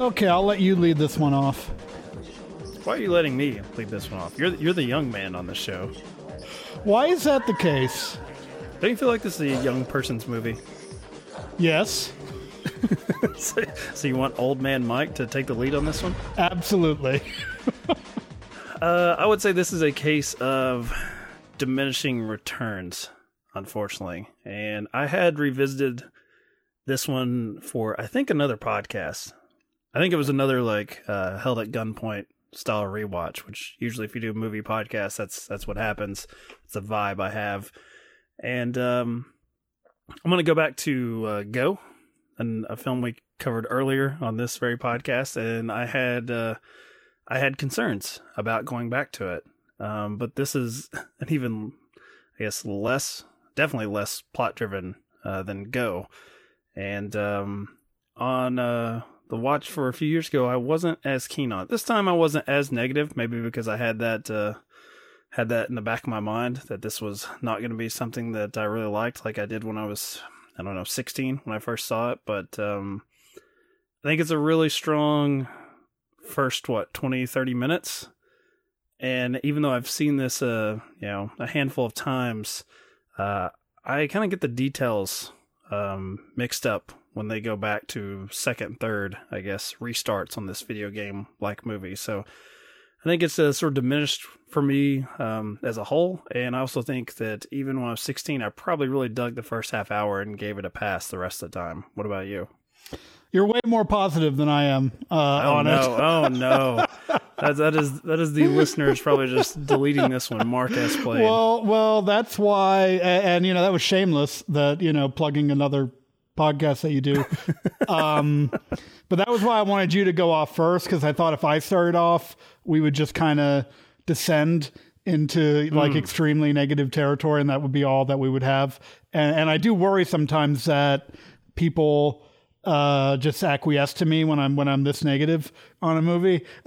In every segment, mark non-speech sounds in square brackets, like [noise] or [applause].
Okay, I'll let you lead this one off. Why are you letting me lead this one off? You're, you're the young man on the show. Why is that the case? Don't you feel like this is a young person's movie? Yes, [laughs] so, so you want old man Mike to take the lead on this one? absolutely. [laughs] Uh, I would say this is a case of diminishing returns, unfortunately. And I had revisited this one for, I think, another podcast. I think it was another like uh, held at gunpoint style rewatch, which usually if you do a movie podcast, that's that's what happens. It's a vibe I have, and um, I'm gonna go back to uh, Go, and a film we covered earlier on this very podcast, and I had uh, I had concerns about going back to it, um, but this is [laughs] an even, I guess, less, definitely less plot driven uh, than Go, and um, on uh, the watch for a few years ago, I wasn't as keen on it. This time, I wasn't as negative, maybe because I had that uh, had that in the back of my mind that this was not going to be something that I really liked, like I did when I was, I don't know, 16 when I first saw it. But um, I think it's a really strong first what 20 30 minutes and even though i've seen this uh you know a handful of times uh i kind of get the details um mixed up when they go back to second third i guess restarts on this video game like movie. So i think it's uh, sort of diminished for me um as a whole. And i also think that even when i was 16 i probably really dug the first half hour and gave it a pass the rest of the time. What about you You're way more positive than I am uh, Oh on no! it. Oh no! [laughs] That, that is that is the listeners probably just deleting this one. Mark S played. Well, well, that's why, a- and, you know that was shameless. That you know plugging another podcast that you do. [laughs] um, but that was why I wanted you to go off first because I thought if I started off, we would just kind of descend into like extremely negative territory, and that would be all that we would have. And, and I do worry sometimes that people uh, just acquiesce to me when I'm when I'm this negative on a movie. [laughs]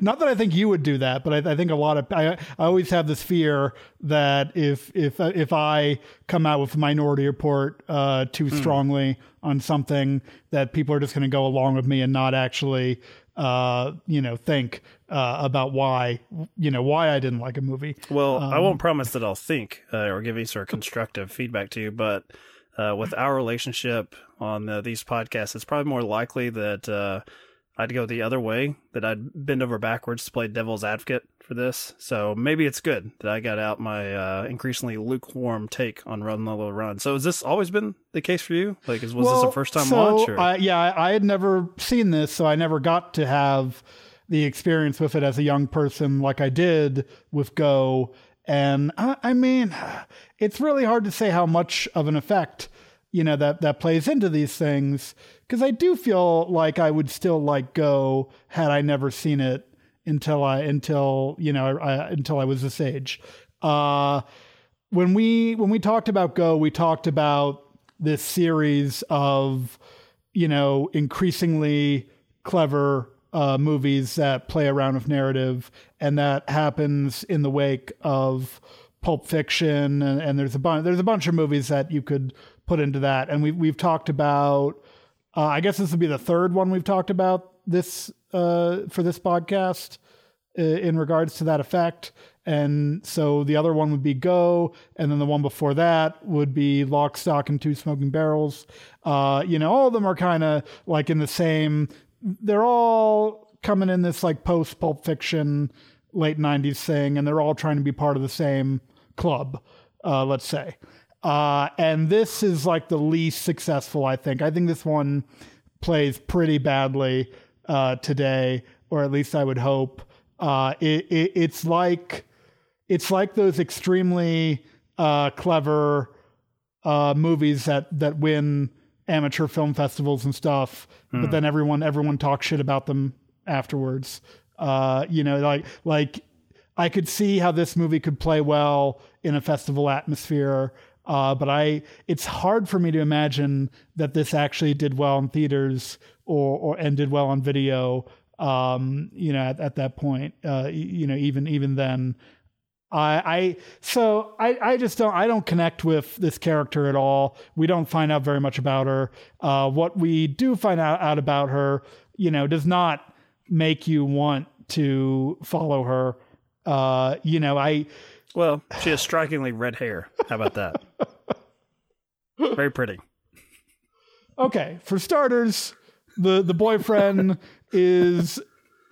Not that I think you would do that, but I, I think a lot of I, I always have this fear that if if if I come out with Minority Report uh, too strongly on something, that people are just going to go along with me and not actually uh, you know think uh, about why you know why I didn't like a movie. well, I won't promise that I'll think uh, or give any sort of constructive feedback to you, but uh, with our relationship on uh, these podcasts, it's probably more likely that uh, I'd go the other way, that I'd bend over backwards to play devil's advocate for this. So maybe it's good that I got out my uh, increasingly lukewarm take on Run Lola Run. So has this always been the case for you? Like, is, was this Well, a first time so watch? Or? I, yeah, I had never seen this, so I never got to have the experience with it as a young person like I did with Go. And I, I mean, it's really hard to say how much of an effect you know that that plays into these things because I do feel like I would still like Go had I never seen it until I until you know I, until I was this age. Uh, when we when we talked about Go, we talked about this series of you know increasingly clever uh, movies that play around with narrative, and that happens in the wake of Pulp Fiction, and, and there's a bunch there's a bunch of movies that you could put into that, and we've we've talked about. Uh, I guess this would be the third one we've talked about this uh, for this podcast uh, in regards to that effect. And so the other one would be Go, and then the one before that would be Lock, Stock, and Two Smoking Barrels. Uh, you know, all of them are kind of like in the same. They're all coming in this like post Pulp Fiction, late '90s thing, and they're all trying to be part of the same club. Uh, let's say. Uh, and this is like the least successful, I think. I think this one plays pretty badly uh, today, or at least I would hope. Uh, it, it, it's like it's like those extremely uh, clever uh, movies that that win amateur film festivals and stuff, mm. but then everyone everyone talks shit about them afterwards. Uh, you know, like like I could see how this movie could play well in a festival atmosphere. Uh, but I, it's hard for me to imagine that this actually did well in theaters or, or and did well on video. Um, you know, at, at that point, uh, you know, even even then, I, I so I, I just don't I don't connect with this character at all. We don't find out very much about her. Uh, what we do find out, out about her, you know, does not make you want to follow her. Uh, you know, I well, she has strikingly red hair. How about that? [laughs] very pretty. Okay, for starters, the the boyfriend is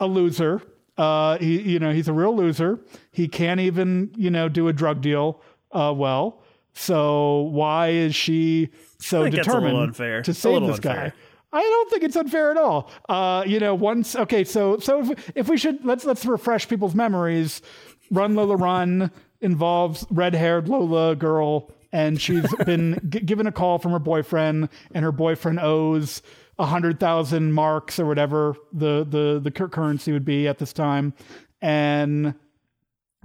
a loser. Uh, he, you know, he's a real loser. He can't even, you know, do a drug deal uh, well. So why is she so determined to save this unfair. guy? I don't think it's unfair at all. Uh, you know, once okay, so so if, if we should let's let's refresh people's memories. Run Lola Run involves red-haired Lola girl, and she's [laughs] been g- given a call from her boyfriend, and her boyfriend owes hundred thousand marks or whatever the the the currency would be at this time, and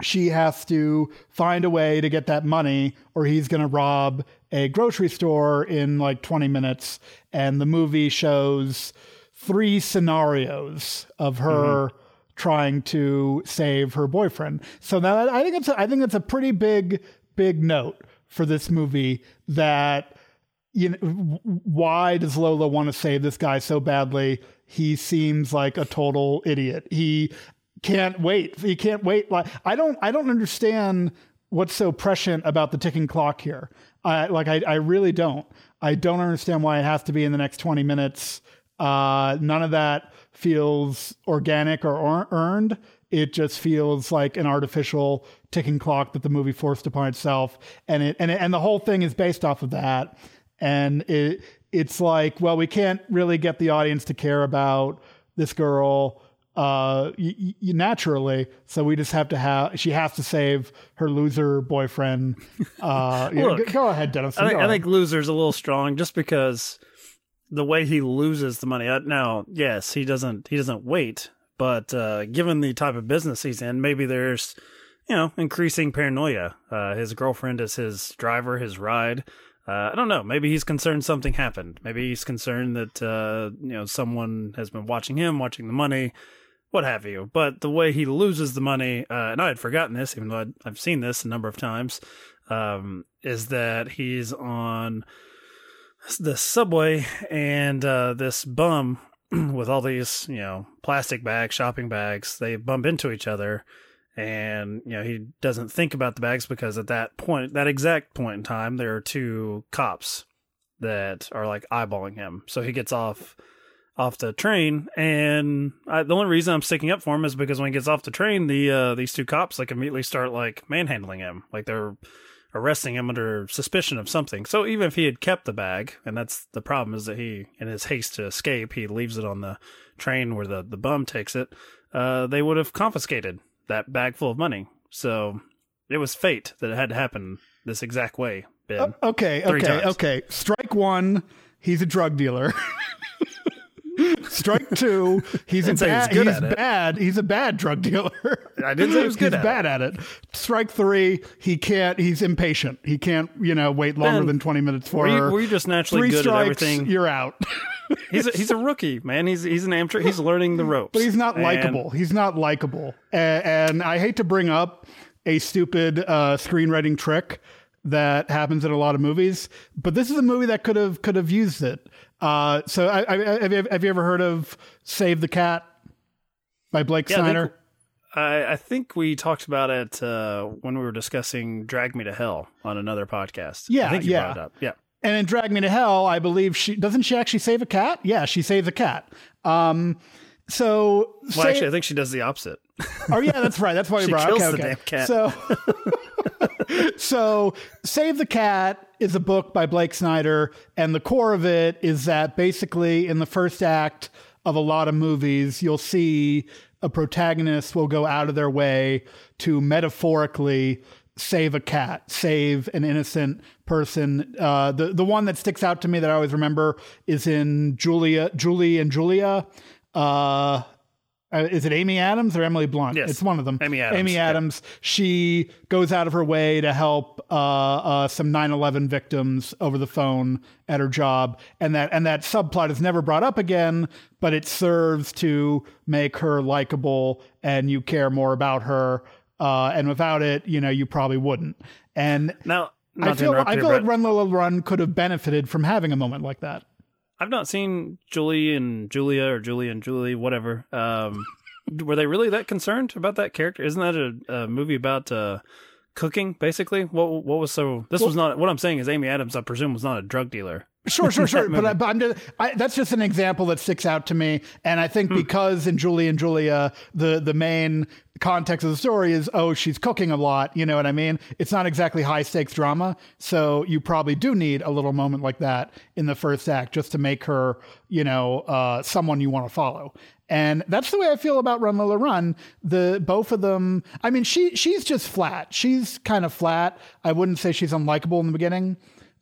she has to find a way to get that money, or he's going to rob a grocery store in like twenty minutes. And the movie shows three scenarios of her. Mm-hmm. Trying to save her boyfriend, so that I think it's a, I think it's a pretty big big note for this movie that you know, why does Lola want to save this guy so badly? He seems like a total idiot. He can't wait. He can't wait. Like I don't, I don't understand what's so prescient about the ticking clock here. I like, I, I really don't. I don't understand why it has to be in the next twenty minutes. Uh, none of that feels organic or, earned. It just feels like an artificial ticking clock that the movie forced upon itself, and it and it, and the whole thing is based off of that and it it's like well we can't really get the audience to care about this girl uh y- y- naturally. So we just have to have she has to save her loser boyfriend. Uh [laughs] Look, go ahead dennis. I think, I think loser's a little strong just because the way he loses the money. Uh, now yes he doesn't he doesn't wait but uh given the type of business he's in maybe there's you know increasing paranoia. Uh his girlfriend is his driver his ride uh, I don't know. Maybe he's concerned something happened. Maybe he's concerned that uh, you know someone has been watching him, watching the money, what have you. But the way he loses the money, uh, and I had forgotten this, even though I'd, I've seen this a number of times, um, is that he's on the subway and uh, this bum [clears throat] with all these you know plastic bags, shopping bags. They bump into each other and you know he doesn't think about the bags because at that point that exact point in time there are two cops that are like eyeballing him. So he gets off off the train. And I, the only reason i'm sticking up for him is because when he gets off the train the uh these two cops like immediately start like manhandling him. Like they're arresting him under suspicion of something. So even if he had kept the bag and that's the problem is that he in his haste to escape he leaves it on the train where the the bum takes it uh they would have confiscated that bag full of money. So It was fate that it had to happen this exact way, Ben. Oh, okay, Three okay, times. okay. Strike one, he's a drug dealer. [laughs] Strike two, he's a bad. good He's at it. bad. He's a bad drug dealer. [laughs] I didn't say he was good he's at bad at it. Strike three, he can't. He's impatient. He can't. You know, wait longer Ben, than twenty minutes for were you- her. were you just naturally Three good at everything? You're out. [laughs] He's a, he's a rookie, man. He's he's an amateur. He's learning the ropes. But he's not And- likable. He's not likable. And, and I hate to bring up a stupid uh, screenwriting trick that happens in a lot of movies, but this is a movie that could have could have used it. Uh, so I, I, have, you, have you ever heard of Save the Cat by Blake Yeah, Snyder? I, I think we talked about it uh, when we were discussing "Drag Me to Hell" on another podcast. Yeah, I think you yeah. brought it up. Yeah, And in Drag Me to Hell, I believe she doesn't she actually save a cat? Yeah, she saves a cat. Um, so well, say- actually, I think she does the opposite. Oh yeah, that's right. That's why we She brought kills okay, the okay. damn cat. So, [laughs] so Save the Cat is a book by Blake Snyder, and the core of it is that basically in the first act of a lot of movies, you'll see a protagonist will go out of their way to metaphorically save a cat, save an innocent person. Uh, the the one that sticks out to me that I always remember is in Julia, Julie and Julia. Uh, uh, is it Amy Adams or Emily Blunt? Yes. It's one of them. Amy Adams, Amy yeah. She goes out of her way to help uh, uh, some 9/11 victims over the phone at her job, and that and that subplot is never brought up again, but it serves to make her likable, and you care more about her. Uh, and without it, you know, you probably wouldn't. And Now, I feel I feel like Run Lola Run could have benefited from having a moment like that. I've not seen Julie and Julia or Julie and Julie, whatever. Um, [laughs] were they really that concerned about that character? Isn't that a, a movie about uh, cooking, basically? What what was so? This was not. What I'm saying is, Amy Adams, I presume, was not a drug dealer. Sure, sure, sure. [laughs] but, I, but I'm just, I, that's just an example that sticks out to me. And I Hmm. think because in Julie and Julia, the the main context of the story is oh she's cooking a lot. You know what I mean? It's not exactly high stakes drama, so you probably do need a little moment like that in the first act just to make her you know uh, someone you want to follow. And that's the way I feel about Run Lola Run. The both of them. I mean, she she's just flat. She's kind of flat. I wouldn't say she's unlikable in the beginning.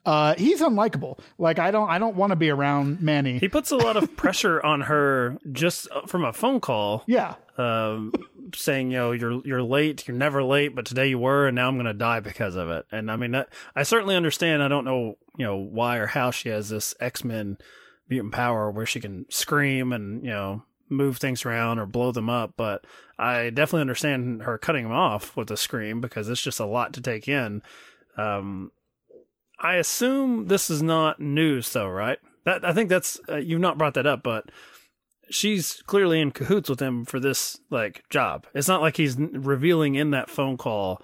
Uh, he's unlikable. Like I don't I don't want to be around Manny. He puts a lot of pressure [laughs] on her just uh, from a phone call. yeah. um, saying, you know, you're you're late, you're never late, but today you were, and now I'm going to die because of it. And I mean, that, I certainly understand. I don't know, you know, why or how she has this X Men mutant power where she can scream and you know move things around or blow them up, but I definitely understand her cutting him off with a scream because it's just a lot to take in. Um, I assume this is not news, though, right? That I think that's uh, you've not brought that up, but she's clearly in cahoots with him for this like job. It's not like he's revealing in that phone call,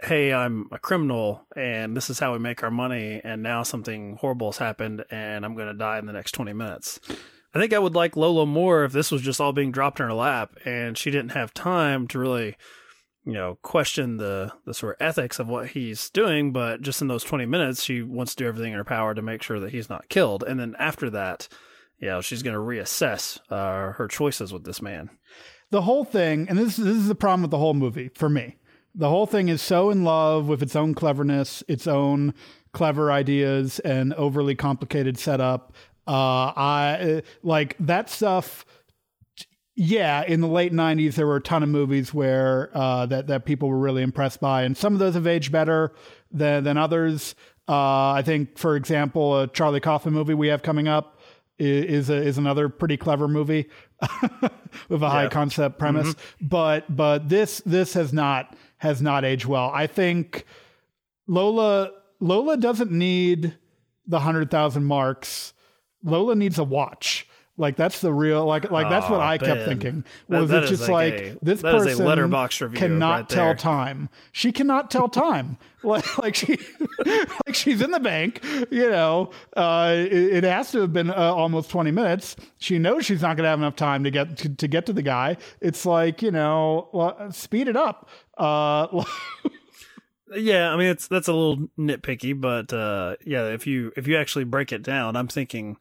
"Hey, I'm a criminal and this is how we make our money and now something horrible has happened and I'm going to die in the next 20 minutes." I think I would like Lola more if this was just all being dropped in her lap and she didn't have time to really you know question the the sort of ethics of what he's doing but just in those 20 minutes she wants to do everything in her power to make sure that he's not killed and then after that you know she's going to reassess uh, her choices with this man the whole thing, and this this is the problem with the whole movie for me. The whole thing is so in love with its own cleverness, its own clever ideas, and overly complicated setup. Uh, I like that stuff. Yeah, in the late '90s, there were a ton of movies where uh, that that people were really impressed by, and some of those have aged better than than others. Uh, I think, for example, a Charlie Kaufman movie we have coming up i- is a, is another pretty clever movie [laughs] with a high concept premise. But but this this has not has not aged well. I think Lola Lola doesn't need the hundred thousand marks. Lola needs a watch. Like that's the real like like that's what Aw, I kept Ben. thinking. Was that it is just like like, a- this that person Letterboxd review cannot right tell time. She cannot tell [laughs] time. like like she [laughs] like she's in the bank. You know, uh, it, it has to have been uh, almost twenty minutes. She knows she's not going to have enough time to get to, to get to the guy. It's like you know, well, speed it up. Uh, yeah i mean it's that's a little nitpicky but uh yeah if you if you actually break it down i'm thinking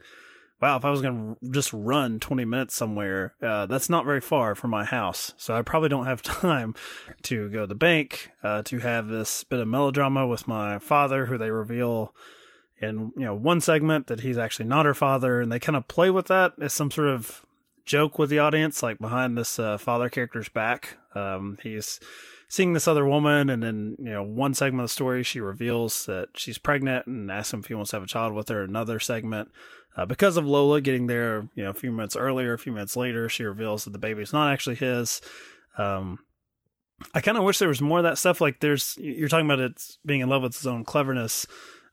wow, if I was going to just run 20 minutes somewhere, uh, that's not very far from my house. So I probably don't have [laughs] time to go to the bank, uh, to have this bit of melodrama with my father, who they reveal in, you know, one segment that he's actually not her father. And they kind of play with that as some sort of joke with the audience, like behind this, uh, father character's back. Um, he's, seeing this other woman and then you know one segment of the story she reveals that she's pregnant and asks him if he wants to have a child with her another segment uh, because of Lola getting there, you know, a few minutes earlier, a few minutes later, she reveals that the baby's not actually his. Um, I kind of wish there was more of that stuff. Like, there's you're talking about it being in love with its own cleverness.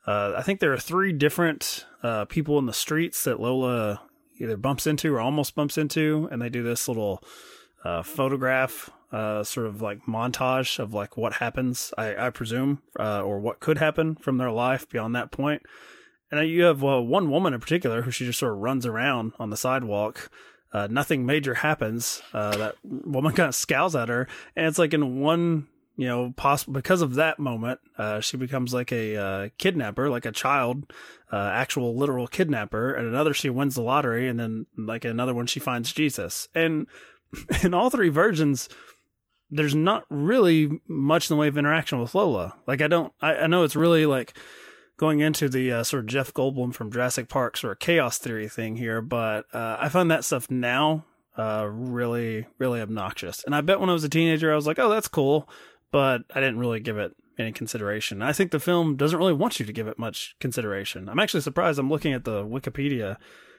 Uh, I think there are three different uh, people in the streets that Lola either bumps into or almost bumps into, and they do this little uh, photograph, uh, sort of like montage of like what happens, I, I presume, uh, or what could happen from their life beyond that point. And you have well, one woman in particular who she just sort of runs around on the sidewalk. Uh, nothing major happens. Uh, that woman [laughs] kind of scowls at her, and it's like in one, you know, possible because of that moment, uh, she becomes like a uh, kidnapper, like a child, uh, actual literal kidnapper. And another, she wins the lottery, and then like another one, she finds Jesus. And [laughs] in all three versions, there's not really much in the way of interaction with Lola. Like I don't, I, I know it's really like going into the uh, sort of Jeff Goldblum from Jurassic Park sort of chaos theory thing here, but uh, I find that stuff now uh, really, really obnoxious. And I bet when I was a teenager, I was like, oh, that's cool, but I didn't really give it any consideration. I think the film doesn't really want you to give it much consideration. I'm actually surprised. I'm looking at the Wikipedia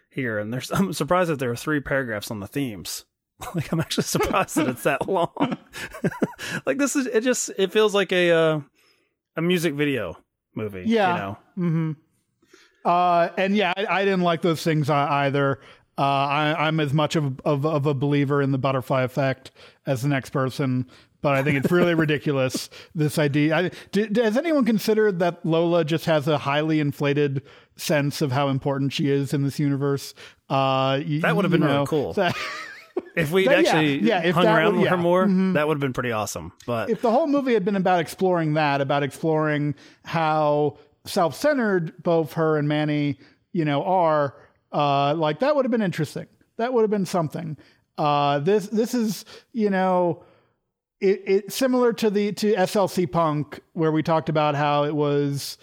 here, and there's [laughs] I'm surprised that there are three paragraphs on the themes. [laughs] Like I'm actually surprised that it's that long. [laughs] like this is it. Just it feels like a uh, a music video movie. Yeah. You know? Mm-hmm. Uh, and yeah, I, I, didn't like those things either. Uh, I, am as much of, of, of a believer in the butterfly effect as the next person, but I think it's really [laughs] ridiculous. This idea. I, d- has anyone considered that Lola just has a highly inflated sense of how important she is in this universe? Uh, that would have been know, really cool. That, [laughs] if we'd that, actually yeah, yeah, hung around would, with yeah. her more, mm-hmm. that would have been pretty awesome. But if the whole movie had been about exploring that, about exploring how self-centered both her and Manny, you know, are, uh, like that would have been interesting. That would have been something. Uh, this this is you know. It, it similar to the to SLC Punk where we talked about how it was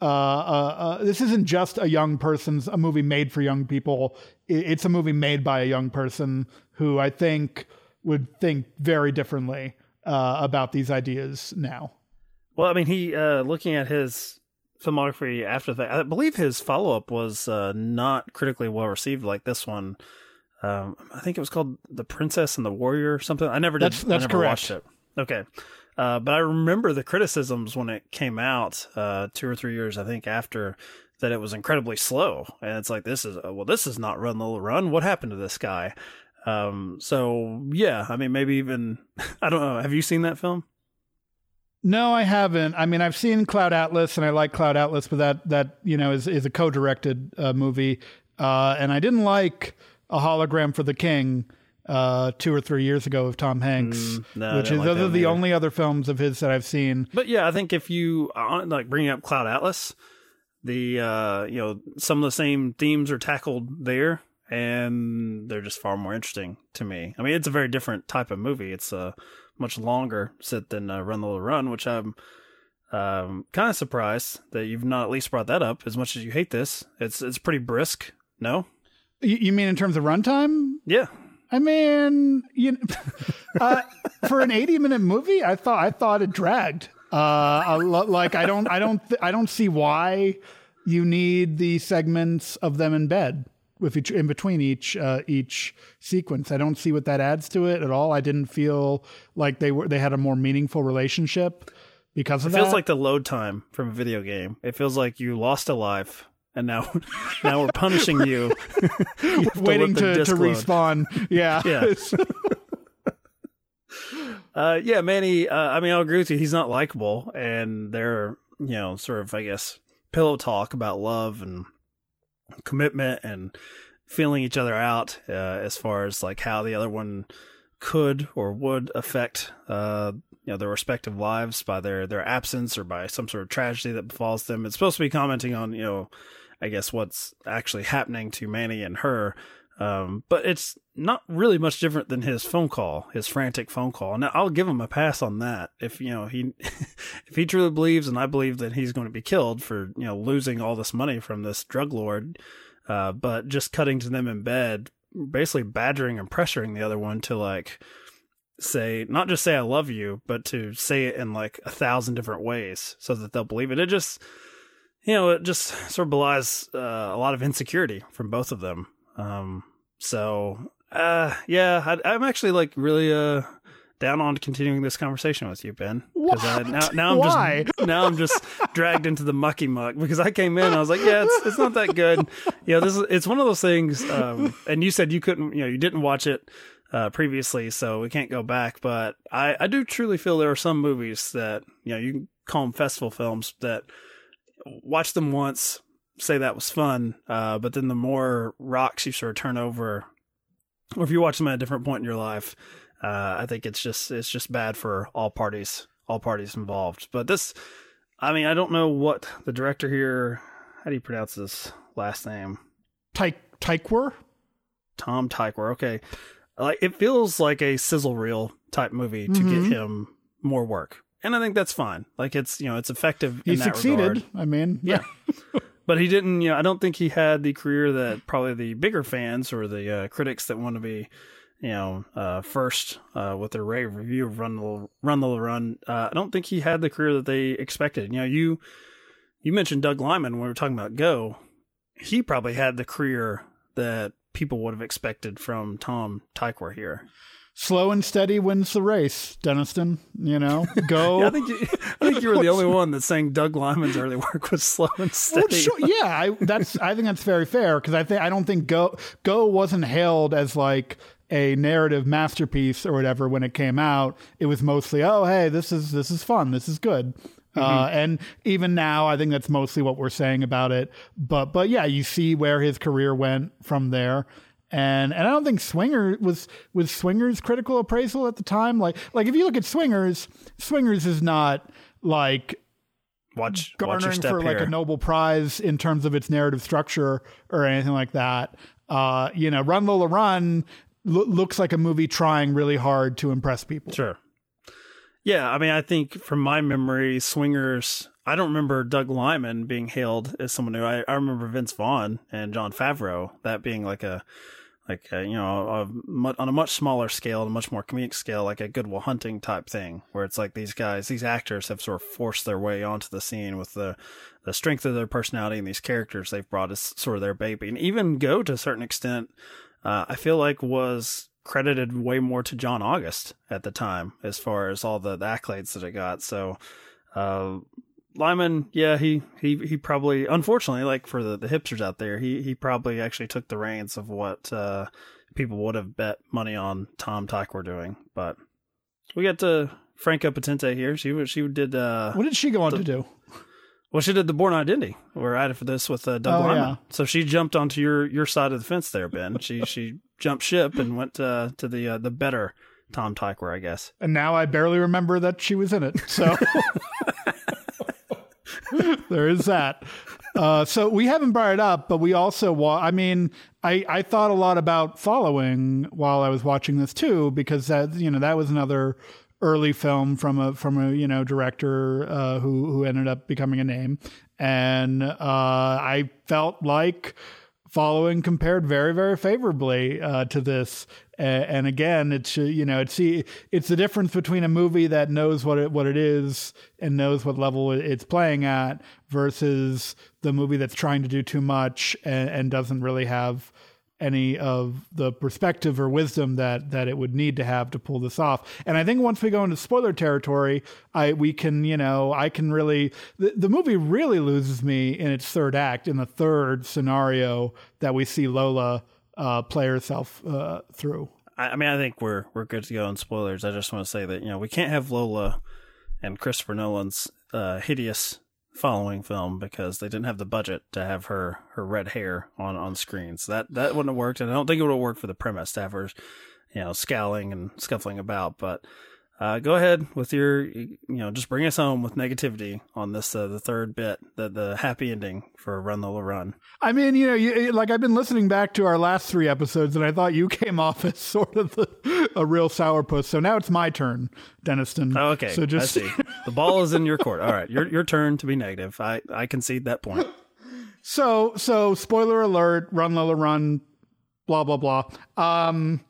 uh, uh, uh, this isn't just a young person's a movie made for young people. it's a movie made by a young person who I think would think very differently uh, about these ideas now. Well, I mean, he uh, looking at his filmography after that, I believe his follow up was uh, not critically well received like this one. Um, I think it was called The Princess and the Warrior or something. I never did. That's, that's never correct. Watched it. Okay. Uh, but I remember the criticisms when it came out uh, two or three years, I think, after that it was incredibly slow. And it's like, this is, well, this is not Run Lola Run. What happened to this guy? Um, so yeah, I mean, maybe even [laughs] I don't know. Have you seen that film? No, I haven't. I mean, I've seen Cloud Atlas, and I like Cloud Atlas, but that that you know is is a co-directed uh, movie, uh, and I didn't like a hologram for the king uh, two or three years ago of Tom Hanks, mm, no, which is like those are the either. only other films of his that I've seen. But yeah, I think if you like bringing up Cloud Atlas, the uh, you know some of the same themes are tackled there and they're just far more interesting to me. I mean, it's a very different type of movie. It's a much longer sit than uh, Run the Little Run, which I'm um, kind of surprised that you've not at least brought that up. As much as you hate this, it's it's pretty brisk. No, you, you mean in terms of runtime? Yeah. I mean, you know, [laughs] uh, for an 80 minute movie, I thought I thought it dragged. Uh, like I don't I don't th- I don't see why you need the segments of them in bed with each in between each uh, each sequence. I don't see what that adds to it at all. I didn't feel like they were they had a more meaningful relationship because of it that. feels like the load time from a video game. It feels like you lost a life and now [laughs] now we're punishing you, [laughs] you waiting to, to, to respawn. Yeah, [laughs] yeah. uh, yeah, Manny. Uh, I mean, I'll agree with you. He's not likable, and they're you know sort of I guess pillow talk about love and commitment and feeling each other out uh, as far as like how the other one could or would affect uh, you know their respective lives by their their absence or by some sort of tragedy that befalls them. It's supposed to be commenting on you know I guess what's actually happening to Manny and her. Um, but it's not really much different than his phone call, his frantic phone call. And I'll give him a pass on that. If, you know, he, [laughs] if he truly believes, and I believe that he's going to be killed for, you know, losing all this money from this drug lord, uh, but just cutting to them in bed, basically badgering and pressuring the other one to like, say not just say I love you, but to say it in like a thousand different ways so that they'll believe it. It just, you know, it just sort of belies uh, a lot of insecurity from both of them. Um, so, uh, yeah, I, am actually like really uh down on continuing this conversation with you, Ben. What? I, now, now I'm Why? just [laughs] now I'm just dragged into the mucky muck because I came in. I was like, yeah, it's it's not that good. You know, this is it's one of those things. Um, and you said you couldn't, you know, you didn't watch it uh, previously, so we can't go back. But I, I do truly feel there are some movies that you know you can call them festival films that watch them once, say that was fun, uh, but then the more rocks you sort of turn over, or if you watch them at a different point in your life, uh, I think it's just it's just bad for all parties, all parties involved. But this, I mean, I don't know what the director here. How do you pronounce this last name? Tyke Tykwer? Tom Tykwer. Okay, like it feels like a sizzle reel type movie to Mhm. get him more work, and I think that's fine. Like it's you know it's effective. He in that succeeded. regard. I mean, Yeah. [laughs] [laughs] but he didn't. You know, I don't think he had the career that probably the bigger fans or the uh, critics that want to be, you know, uh, first uh, with their rave review of Run the Run the Run. Uh, I don't think he had the career that they expected. You know, you you mentioned Doug Liman when we were talking about Go. He probably had the career that people would have expected from Tom Tykwer here. Slow and steady wins the race, Deniston. You know, go. [laughs] Yeah, I think you, I think you were the [laughs] only one that's saying Doug Liman's early work was slow and Well, steady. sure, yeah, I, that's. I think that's very fair because I think I don't think Go Go wasn't hailed as like a narrative masterpiece or whatever when it came out. It was mostly, oh, hey, this is this is fun, this is good. Uh, and even now, I think that's mostly what we're saying about it. But but yeah, you see where his career went from there. And and I don't think Swinger was was Swingers critical appraisal at the time. Like like if you look at Swingers, Swingers is not like Watch, watch your garnering step for here. like a Nobel Prize in terms of its narrative structure or anything like that. Uh, you know, Run Lola Run lo- looks like a movie trying really hard to impress people. Sure. Yeah, I mean, I think from my memory, Swingers. I don't remember Doug Liman being hailed as someone new. I, I remember Vince Vaughn and Jon Favreau that being like a, like a, you know, a, mu- on a much smaller scale, and a much more comedic scale, like a Goodwill Hunting type thing, where it's like these guys, these actors have sort of forced their way onto the scene with the, the strength of their personality and these characters they've brought as sort of their baby, and even go to a certain extent. Uh, I feel like was credited way more to John August at the time as far as all the, the accolades that it got. So, uh, Liman, yeah, he, he, he probably, unfortunately, like for the, the hipsters out there, he, he probably actually took the reins of what, uh, people would have bet money on Tom Tykwer doing. But we got to Franka Potente here. She was, she did, uh, What did she go on to do? well, she did the Bourne Identity. We're at it for this with uh, Doug Oh, Liman. yeah. So she jumped onto your your side of the fence there, Ben. She she jumped ship and went uh, to the uh, the better Tom Tykwer, I guess. And now I barely remember that she was in it. So [laughs] [laughs] there is that. Uh, so we haven't brought it up, but we also wa- I mean, I, I thought a lot about following while I was watching this too, because that you know that was another early film from a from a you know director uh, who who ended up becoming a name, and uh, I felt like following compared very very favorably uh, to this and again it's uh, you know it's it's the difference between a movie that knows what it what it is and knows what level it's playing at versus the movie that's trying to do too much and, and doesn't really have any of the perspective or wisdom that that it would need to have to pull this off. And I think once we go into spoiler territory, I we can, you know, I can really the, the movie really loses me in its third act in the third scenario that we see Lola uh, play herself uh, through. I, mean, I think we're we're good to go on spoilers. I just want to say that you know we can't have Lola and Christopher Nolan's uh, hideous following film because they didn't have the budget to have her her red hair on on screen. So that that wouldn't have worked, and I don't think it would have worked for the premise to have her, you know, scowling and scuffling about. But uh, go ahead with your, you know, just bring us home with negativity on this, uh, the third bit, the the happy ending for Run Lola Run. I mean, you know, you, like I've been listening back to our last three episodes, and I thought you [laughs] came off as sort of the, a real sourpuss. So now it's my turn, Deniston. Oh, okay, So just I see. the ball is in your court. All right, your your turn to be negative. I I concede that point. [laughs] So, so spoiler alert, run Lola run, blah blah blah. Um,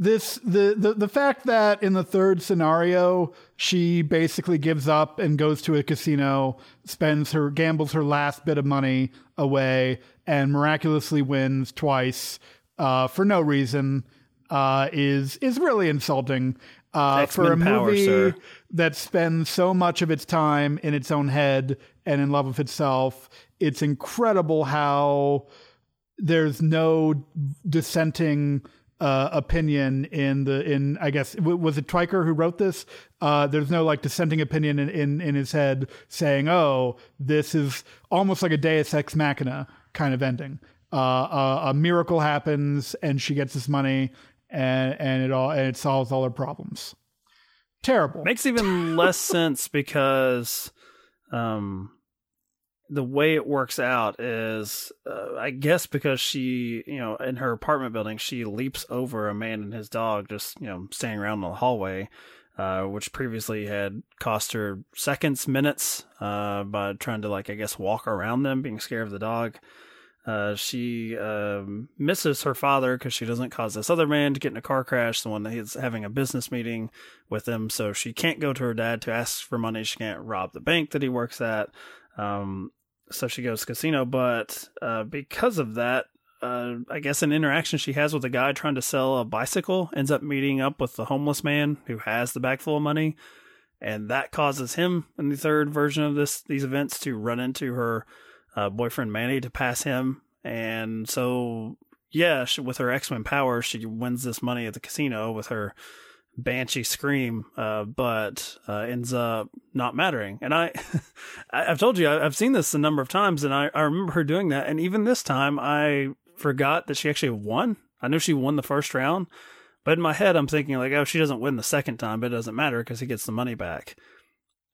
this the, the the fact that in the third scenario she basically gives up and goes to a casino, spends her gambles her last bit of money away, and miraculously wins twice uh, for no reason uh, is is really insulting uh, for a power, movie sir. that spends so much of its time in its own head and in love with itself. It's incredible how there's no dissenting uh, opinion in the in I guess w- was it Tykwer who wrote this? Uh, there's no like dissenting opinion in, in in his head saying, "Oh, this is almost like a Deus ex machina kind of ending." Uh, a, a miracle happens, and she gets this money, and and it all and it solves all her problems. Terrible. Makes even less sense because um the way it works out is uh, I guess because she, you know, in her apartment building, she leaps over a man and his dog just, you know, standing around in the hallway. Uh, which previously had cost her seconds, minutes, uh, by trying to like I guess walk around them, being scared of the dog. Uh, she um, misses her father because she doesn't cause this other man to get in a car crash, the one that he's having a business meeting with him. So she can't go to her dad to ask for money. She can't rob the bank that he works at. Um, so she goes to casino, but uh, because of that, uh, I guess an interaction she has with a guy trying to sell a bicycle ends up meeting up with the homeless man who has the bag full of money, and that causes him in the third version of this these events to run into her uh, boyfriend Manny to pass him, and so yeah, she, with her X Men power, she wins this money at the casino with her banshee scream, uh, but uh, ends up not mattering. And [laughs] I, I've told you, I- I've seen this a number of times, and I, I remember her doing that. And even this time, I forgot that she actually won. I knew she won the first round, but in my head, I'm thinking like, oh, she doesn't win the second time, but it doesn't matter because he gets the money back.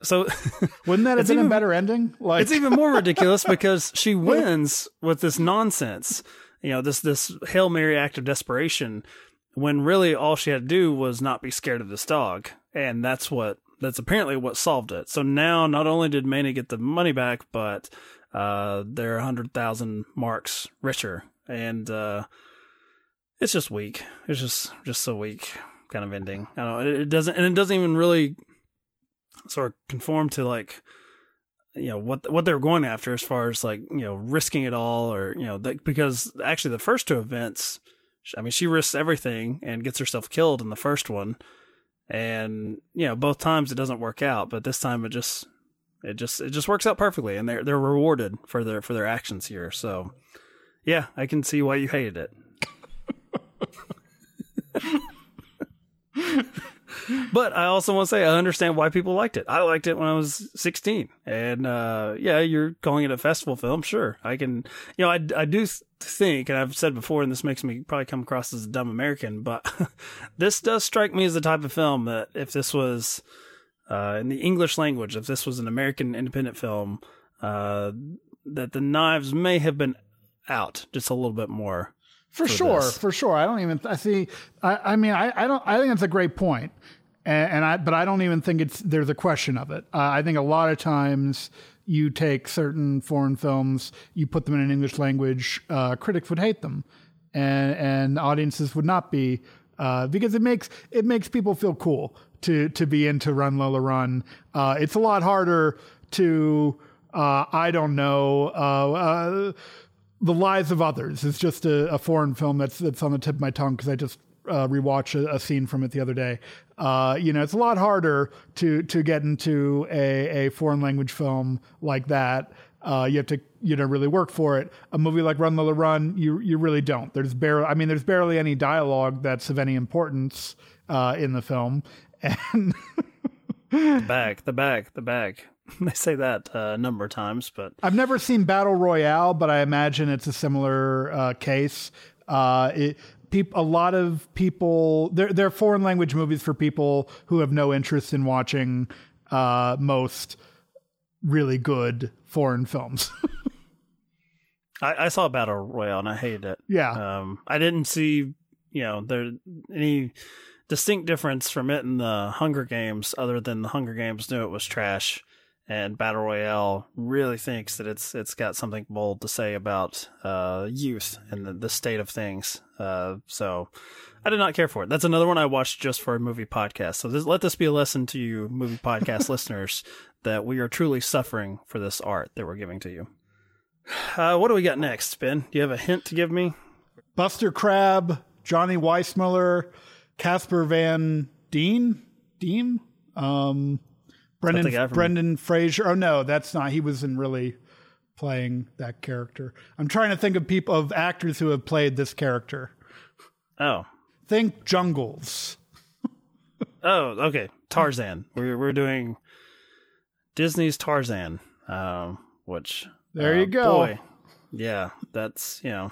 So [laughs] Wouldn't that have been even- a better ending? Like it's even more ridiculous [laughs] because she wins with this nonsense. You know, this this Hail Mary act of desperation when really all she had to do was not be scared of this dog. And that's what that's apparently what solved it. So now not only did Manny get the money back, but uh they're a hundred thousand marks richer. And uh it's just weak. It's just just so weak kind of ending. I don't know. It, doesn't and it doesn't even really sort of conform to like you know what what they were going after as far as like you know risking it all or you know because actually the first two events I mean she risks everything and gets herself killed in the first one. And you know both times it doesn't work out but this time it just it just it just works out perfectly. And they're they're rewarded for their for their actions here. So yeah I can see why you hated it [laughs] But I also want to say I understand why people liked it. I liked it when I was 16. And uh, yeah, you're calling it a festival film. Sure. I can, you know, I, I do think, and I've said before, and this makes me probably come across as a dumb American, but [laughs] this does strike me as the type of film that if this was uh, in the English language, if this was an American independent film, uh, that the knives may have been out just a little bit more. For, for sure, this. for sure. I don't even. I see. I, I mean, I, I don't. I think that's a great point, and, and I. But I don't even think it's there's a question of it. Uh, I think a lot of times you take certain foreign films, you put them in an English language, uh, critics would hate them, and and audiences would not be. Uh, because it makes it makes people feel cool to to be into Run Lola Run. Uh, it's a lot harder to uh, I don't know uh, uh, the Lives of Others is just a, a foreign film that's that's on the tip of my tongue because I just uh, rewatched a, a scene from it the other day. Uh, you know, it's a lot harder to to get into a, a foreign language film like that. Uh, you have to you know really work for it. A movie like Run Lola Run, you you really don't. There's barely I mean there's barely any dialogue that's of any importance uh, in the film, [laughs] and The bag, the bag, the bag. [laughs] They say that uh, a number of times, but I've never seen Battle Royale, but I imagine it's a similar uh, case. Uh, it, peop, a lot of people they're they're foreign language movies for people who have no interest in watching uh, most really good foreign films. [laughs] I, I saw Battle Royale and I hated it. yeah. Um, I didn't see, you know, there any distinct difference from it in the Hunger Games, other than the Hunger Games knew it was trash, and Battle Royale really thinks that it's it's got something bold to say about uh, youth and the, the state of things. Uh, so I did not care for it. That's another one I watched just for a movie podcast. So this, let this be a lesson to you, movie podcast [laughs] listeners, that we are truly suffering for this art that we're giving to you. Uh, what do we got next, Ben? Do you have a hint to give me? Buster Crabbe, Johnny Weissmuller, Casper Van Dien, Diem, um, Brendan Brendan Fraser. Oh no, that's not. He wasn't really playing that character. I'm trying to think of people of actors who have played this character. Oh, Think Jungles. [laughs] Oh, okay. Tarzan. We're we're doing Disney's Tarzan, um, which There uh, you go. Boy, yeah, that's you know.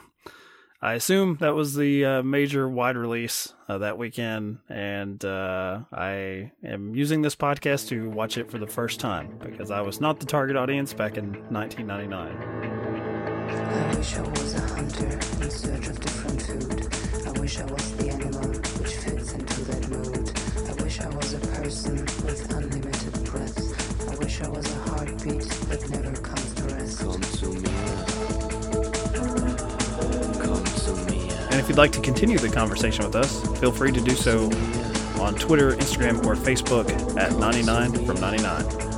I assume that was the uh, major wide release uh, that weekend, and uh, I am using this podcast to watch it for the first time because I was not the target audience back in 1999. I wish I was a hunter in search of different food. I wish I was the animal which fits into that mood. I wish I was a person with unlimited breath. I wish I was a heartbeat that never comes to rest. Come to me. If you'd like to continue the conversation with us, feel free to do so on Twitter, Instagram, or Facebook at 99 from 99.